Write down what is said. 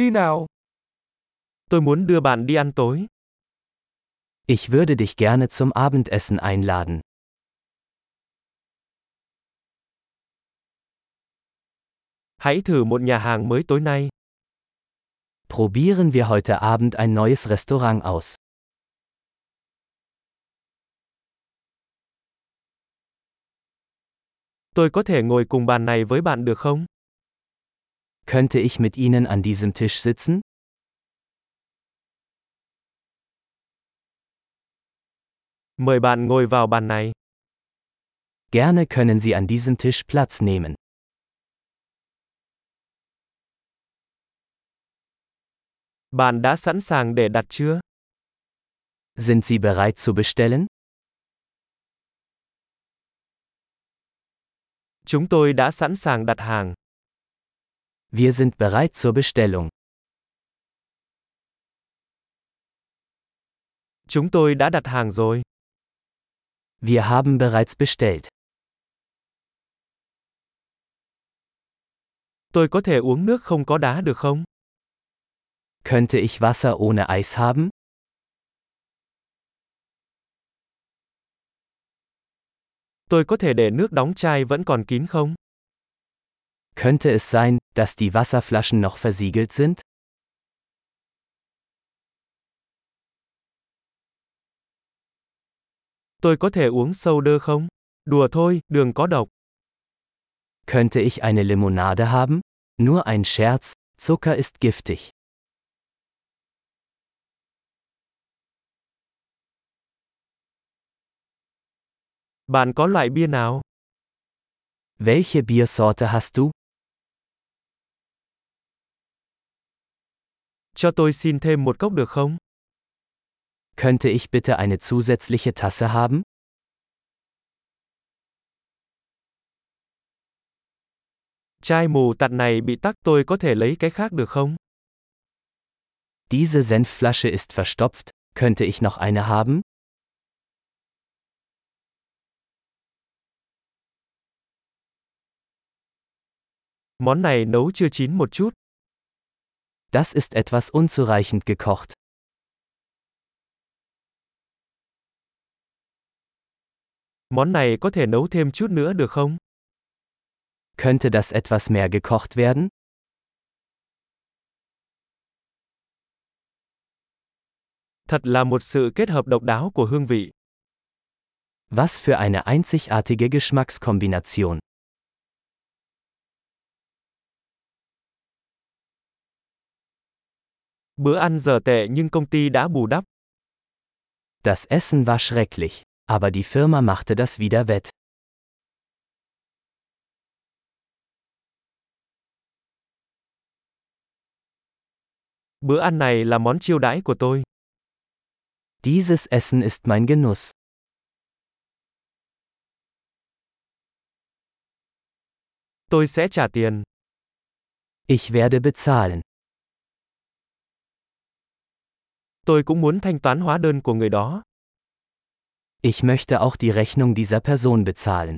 Đi nào. Tôi muốn đưa bạn đi ăn tối. Ich würde dich gerne zum Abendessen einladen. Hãy thử một nhà hàng mới tối nay. Probieren wir heute Abend ein neues Restaurant aus. Tôi có thể ngồi cùng bàn này với bạn được không? Könnte ich mit Ihnen an diesem Tisch sitzen? Mời bạn ngồi vào bàn này. Gerne können Sie an diesem Tisch Platz nehmen. Bạn đã sẵn sàng để đặt chưa? Sind Sie bereit zu bestellen? Chúng tôi đã sẵn sàng đặt hàng. Wir sind bereit zur Bestellung. Chúng tôi đã đặt hàng rồi. Wir haben bereits bestellt. Tôi có thể uống nước không có đá được không? Könnte ich Wasser ohne Eis haben? Tôi có thể để nước đóng chai vẫn còn kín không? Könnte es sein, dass die Wasserflaschen noch versiegelt sind? Tôi có thể uống soda không? Đùa thôi, đường có độc. Könnte ich eine Limonade haben? Nur ein Scherz, Zucker ist giftig. Bạn có loại bia nào? Welche Biersorte hast du? Cho tôi xin thêm một cốc được không? Könnte ich bitte eine zusätzliche Tasse haben? Chai mù tạt này bị tắc tôi có thể lấy cái khác được không? Diese Senfflasche ist verstopft, könnte ich noch eine haben? Món này nấu chưa chín một chút. Das ist etwas unzureichend gekocht. Món này có thể nấu thêm chút nữa được không? Könnte das etwas mehr gekocht werden? Thật là một sự kết hợp độc đáo của hương vị. Was für eine einzigartige Geschmackskombination. Bữa ăn giờ tệ nhưng công ty đã bù đắp. Das Essen war schrecklich, aber die Firma machte das wieder wett. Bữa ăn này là món chiêu đãi của tôi. Dieses Essen ist mein Genuss. Tôi sẽ trả tiền. Ich werde bezahlen. Tôi cũng muốn thanh toán hóa đơn của người đó. Ich möchte auch die Rechnung dieser Person bezahlen.